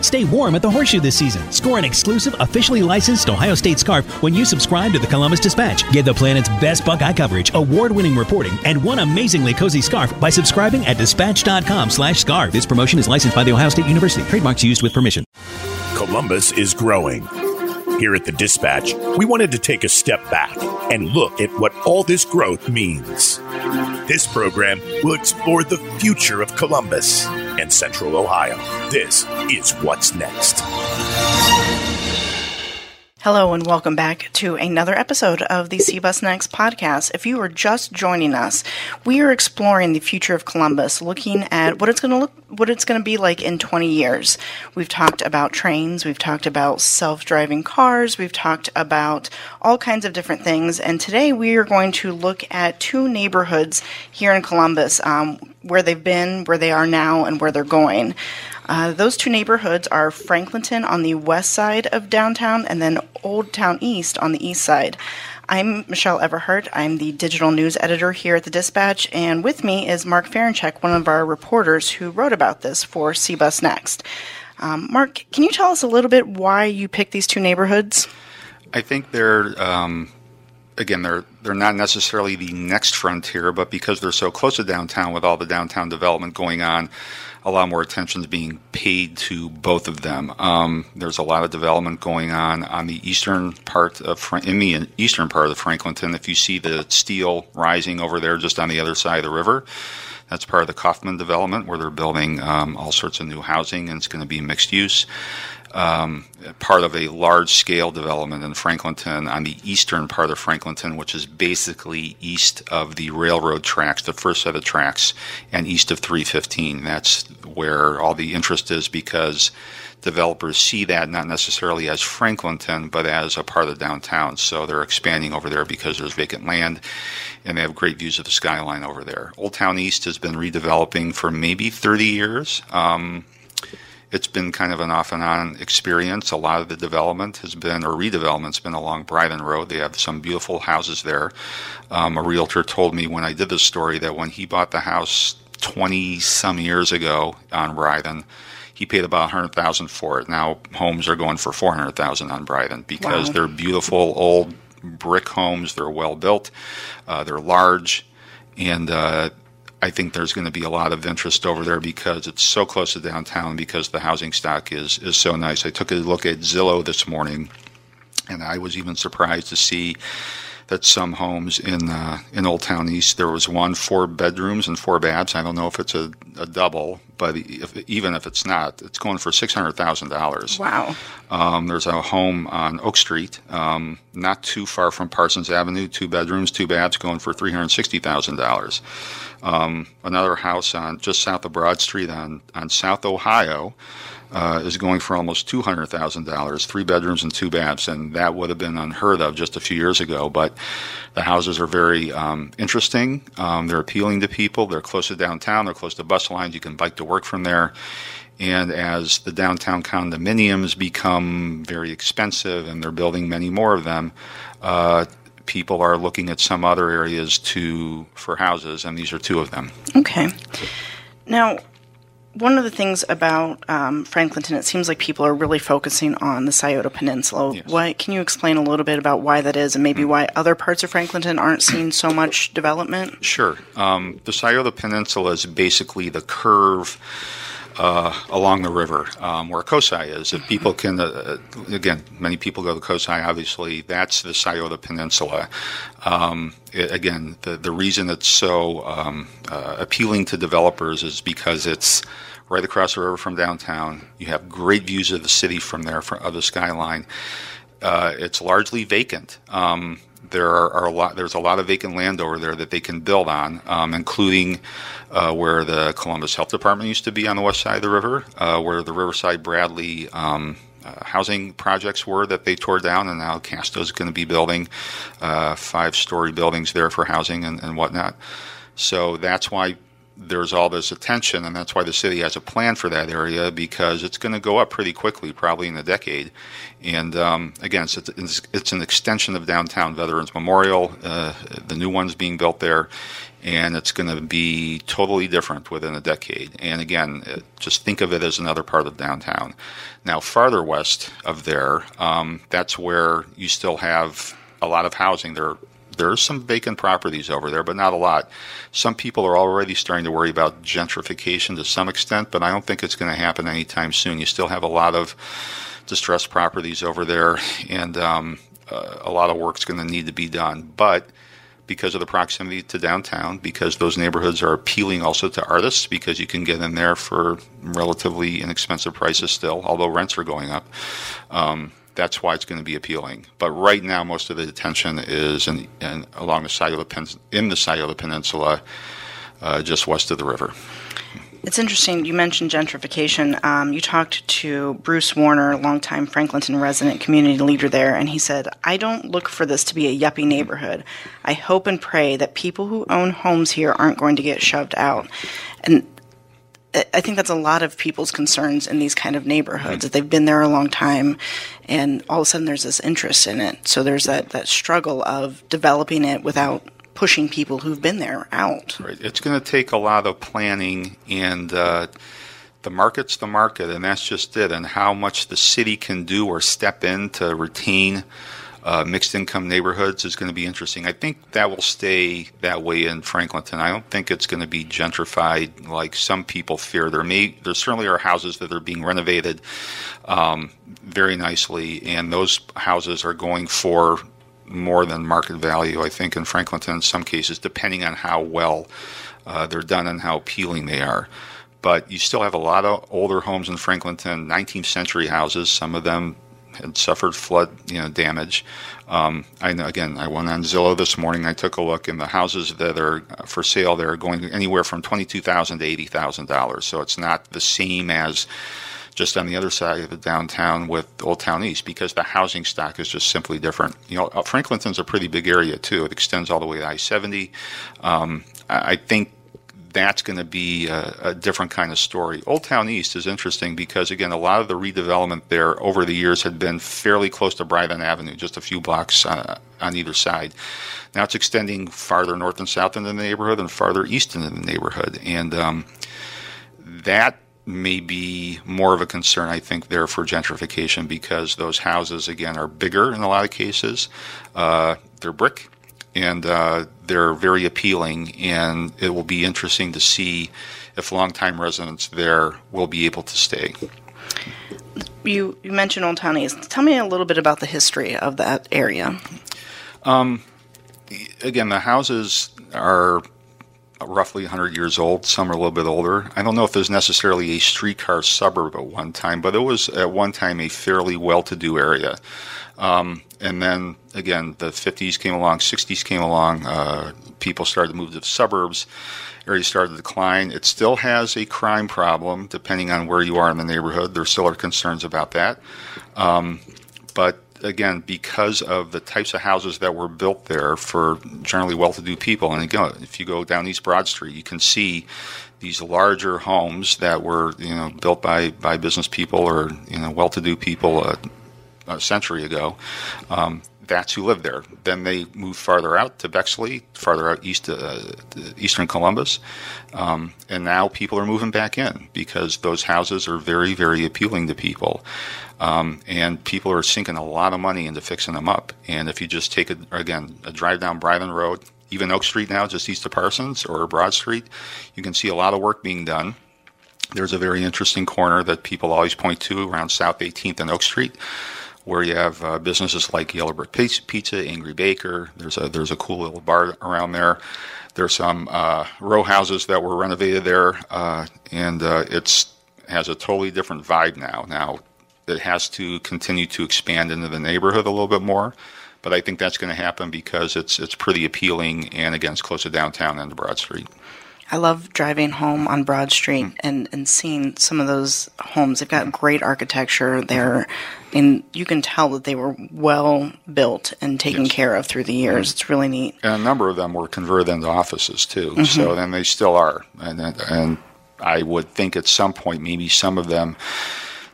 Stay warm at the Horseshoe this season. Score an exclusive, officially licensed Ohio State scarf when you subscribe to the Columbus Dispatch. Get the planet's best Buckeye coverage, award-winning reporting, and one amazingly cozy scarf by subscribing at dispatch.com/scarf. This promotion is licensed by the Ohio State University. Trademarks used with permission. Columbus is growing. Here at the Dispatch, we wanted to take a step back and look at what all this growth means. This program will explore the future of Columbus and Central Ohio. This is What's Next. Hello and welcome back to another episode of the CBus Next podcast. If you are just joining us, we are exploring the future of Columbus, looking at what it's going to look what it's going to be like in 20 years. We've talked about trains, we've talked about self-driving cars, we've talked about all kinds of different things, and today we are going to look at two neighborhoods here in Columbus, um, where they've been, where they are now, and where they're going. Uh, those two neighborhoods are Franklinton on the west side of downtown and then Olde Towne East on the east side. I'm Michelle Everhart. I'm the digital news editor here at the Dispatch, and with me is Mark Ferenchik, one of our reporters who wrote about this for CBus Next. Um, Mark, can you tell us a little bit why you picked these two neighborhoods? I think they're um, again they're they're not necessarily the next frontier, but because they're so close to downtown with all the downtown development going on, a lot more attention is being paid to both of them. Um, there's a lot of development going on on the eastern part of in the eastern part of the Franklinton. If you see the steel rising over there, just on the other side of the river. That's part of the Kaufman development where they're building um, all sorts of new housing and it's going to be mixed use um, part of a large scale development in Franklinton on the eastern part of Franklinton, which is basically east of the railroad tracks, the first set of tracks, and east of 315. That's where all the interest is because developers see that not necessarily as Franklinton, but as a part of downtown. So they're expanding over there because there's vacant land and they have great views of the skyline over there. Olde Towne East has been redeveloping for maybe 30 years. Um, it's been kind of an off and on experience. A lot of the development has been, or redevelopment's been along Bryden Road. They have some beautiful houses there. Um, a realtor told me when I did this story that when he bought the house 20 some years ago on Bryden, he paid about 100000 for it. Now homes are going for 400000 on Bryden because wow. they're beautiful old brick homes. They're well built. Uh, they're large. And uh, I think there's going to be a lot of interest over there because it's so close to downtown because the housing stock is is so nice. I took a look at Zillow this morning, and I was even surprised to see that some homes in uh, in Olde Towne East there was one four bedrooms and four baths. I don't know if it's a, a double, but if, even if it's not, it's going for six hundred thousand dollars. Wow. Um, there's a home on Oak Street, um, not too far from Parsons Avenue, two bedrooms, two baths, going for three hundred sixty thousand dollars. Um, another house on just south of Broad Street on, on South Ohio uh, is going for almost two hundred thousand dollars, three bedrooms and two baths, and that would have been unheard of just a few years ago. But the houses are very um, interesting. Um, they're appealing to people. They're close to downtown. They're close to bus lines. You can bike to work from there. And as the downtown condominiums become very expensive, and they're building many more of them, uh, people are looking at some other areas to for houses, and these are two of them. Okay. Now, one of the things about um, Franklinton, it seems like people are really focusing on the Scioto Peninsula. Yes. Why, can you explain a little bit about why that is, and maybe mm-hmm. why other parts of Franklinton aren't seeing so much development? Sure. Um, the Scioto Peninsula is basically the curve uh, along the river um, where Cosi is. If people can, uh, again, many people go to Cosi, obviously, that's the Scioto Peninsula. Um, it, again, the, the reason it's so um, uh, appealing to developers is because it's right across the river from downtown. You have great views of the city from there, from, of the skyline. Uh, it's largely vacant. Um, there are, are, a lot. There's a lot of vacant land over there that they can build on, um, including uh, where the Columbus Health Department used to be on the west side of the river, uh, where the Riverside Bradley um, uh, housing projects were that they tore down, and now Casto is going to be building uh, five-story buildings there for housing and, and whatnot. So that's why there's all this attention, and that's why the city has a plan for that area because it's going to go up pretty quickly, probably in a decade. And um, again, it's, it's, it's, an extension of downtown Veterans Memorial. Uh, the new one's being built there, and it's going to be totally different within a decade. And again, it, just think of it as another part of downtown. Now, farther west of there, um, that's where you still have a lot of housing. There there's some vacant properties over there, but not a lot. Some people are already starting to worry about gentrification to some extent, but I don't think it's going to happen anytime soon. You still have a lot of distressed properties over there, and um, uh, a lot of work's going to need to be done. But because of the proximity to downtown, because those neighborhoods are appealing also to artists, because you can get in there for relatively inexpensive prices still, although rents are going up. Um, that's why it's going to be appealing. But right now, most of the attention is in, in along the side of the pen, in the side of the peninsula, uh, just west of the river. It's interesting. You mentioned gentrification. Um, you talked to Bruce Warner, longtime Franklinton resident community leader there, and he said, I don't look for this to be a yuppie neighborhood. I hope and pray that people who own homes here aren't going to get shoved out. And I think that's a lot of people's concerns in these kind of neighborhoods that they've been there a long time, and all of a sudden there's this interest in it. So there's that that struggle of developing it without pushing people who've been there out. Right. It's going to take a lot of planning and. Uh, the market's the market, and that's just it. And how much the city can do or step in to retain uh, mixed income neighborhoods is going to be interesting. I think that will stay that way in Franklinton. I don't think it's going to be gentrified like some people fear. There may there certainly are houses that are being renovated um, very nicely, and those houses are going for more than market value. I think in Franklinton, in some cases, depending on how well uh, they're done and how appealing they are but you still have a lot of older homes in Franklinton, 19th century houses, some of them had suffered flood you know damage. Um, I again I went on Zillow this morning. I took a look, and the houses that are for sale there are going anywhere from twenty two thousand to eighty thousand dollars. So it's not the same as just on the other side of the downtown with Olde Towne East because the housing stock is just simply different. You know, uh, Franklinton's a pretty big area too. It extends all the way to I seventy. Um, I think that's going to be a, a, different kind of story. Olde Towne East is interesting because, again, a lot of the redevelopment there over the years had been fairly close to Bryden Avenue, just a few blocks uh, on either side. Now it's extending farther north and south into the neighborhood and farther east into the neighborhood. And um, that may be more of a concern, I think, there for gentrification because those houses, again, are bigger in a lot of cases. Uh, they're brick and uh, they're very appealing. And it will be interesting to see if longtime residents there will be able to stay. You, you mentioned Olde Towne East. Tell me a little bit about the history of that area. Um, again, the houses are roughly 100 years old. Some are a little bit older. I don't know if there's necessarily a streetcar suburb at one time, but it was at one time a fairly well to do area. Um, and then again, the 50s came along, 60s came along. Uh, people started to move to the suburbs. Areas started to decline. It still has a crime problem, depending on where you are in the neighborhood. There still are concerns about that. Um, but again, because of the types of houses that were built there for generally well-to-do people, and again, if you go down East Broad Street, you can see these larger homes that were you know built by by business people or you know well-to-do people. Uh, a century ago. Um, that's who lived there. Then they moved farther out to Bexley, farther out east to, uh, to eastern Columbus, um, and now people are moving back in because those houses are very, very appealing to people, um, and people are sinking a lot of money into fixing them up. And if you just take a, again a drive down Bryden Road, even Oak Street now, just east of Parsons or Broad Street, you can see a lot of work being done. There's a very interesting corner that people always point to around South 18th and Oak Street where you have uh, businesses like Yellow Brick Pizza, Angry Baker. There's a there's a cool little bar around there. There's some uh, row houses that were renovated there, uh, and uh, it's has a totally different vibe now. Now it has to continue to expand into the neighborhood a little bit more, but I think that's going to happen because it's it's pretty appealing, and again, it's close to downtown and Broad Street. I love driving home on Broad Street mm. and, and seeing some of those homes. They've got great architecture. They're, and you can tell that they were well built and taken yes. care of through the years. Mm. It's really neat. And a number of them were converted into offices too. Mm-hmm. So then they still are. And, and I would think at some point, maybe some of them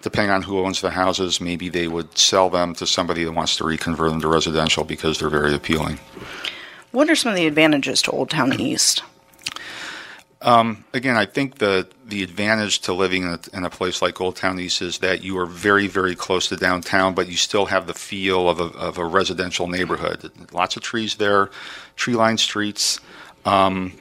depending on who owns the houses, maybe they would sell them to somebody that wants to reconvert them to residential because they're very appealing. What are some of the advantages to Olde Towne East? Um, again, I think the the advantage to living in a, in a, place like Olde Towne East is that you are very, very close to downtown, but you still have the feel of a, of a residential neighborhood. Lots of trees there, tree lined streets. Um,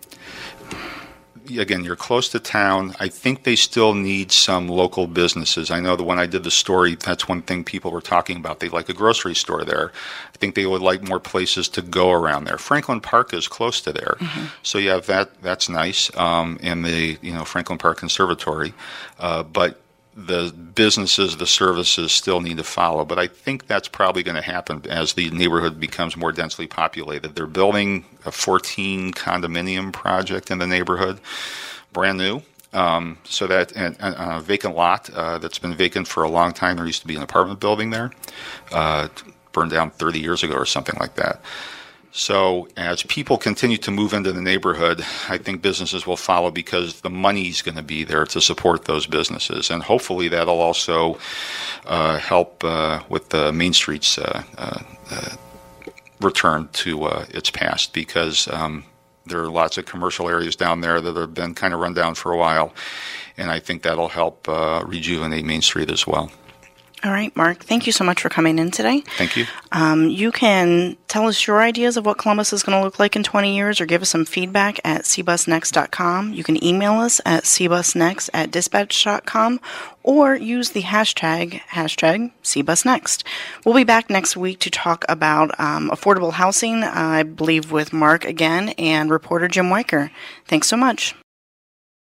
again, you're close to town. I think they still need some local businesses. I know that when I did the story, that's one thing people were talking about. They like a grocery store there. I think they would like more places to go around there. Franklin Park is close to there, mm-hmm. so yeah, that. That's nice. Um, and the you know Franklin Park Conservatory, uh, but the businesses, the services still need to follow. But I think that's probably going to happen as the neighborhood becomes more densely populated. They're building a 14 condominium project in the neighborhood, brand new. Um, so that and, and a vacant lot uh, that's been vacant for a long time. There used to be an apartment building there, uh, burned down 30 years ago or something like that. So as people continue to move into the neighborhood, I think businesses will follow because the money's going to be there to support those businesses, and hopefully that'll also uh, help uh, with the Main Street's uh, uh, uh return to uh, its past because. Um, there are lots of commercial areas down there that have been kind of run down for a while, and I think that'll help rejuvenate Main Street as well. All right, Mark, thank you so much for coming in today. Thank you. Um, you can tell us your ideas of what Columbus is going to look like in 20 years or give us some feedback at cbusnext.com. You can email us at cbusnext at dispatch.com or use the hashtag, hashtag cbusnext. We'll be back next week to talk about um, affordable housing, I believe, with Mark again and reporter Jim Weiker. Thanks so much.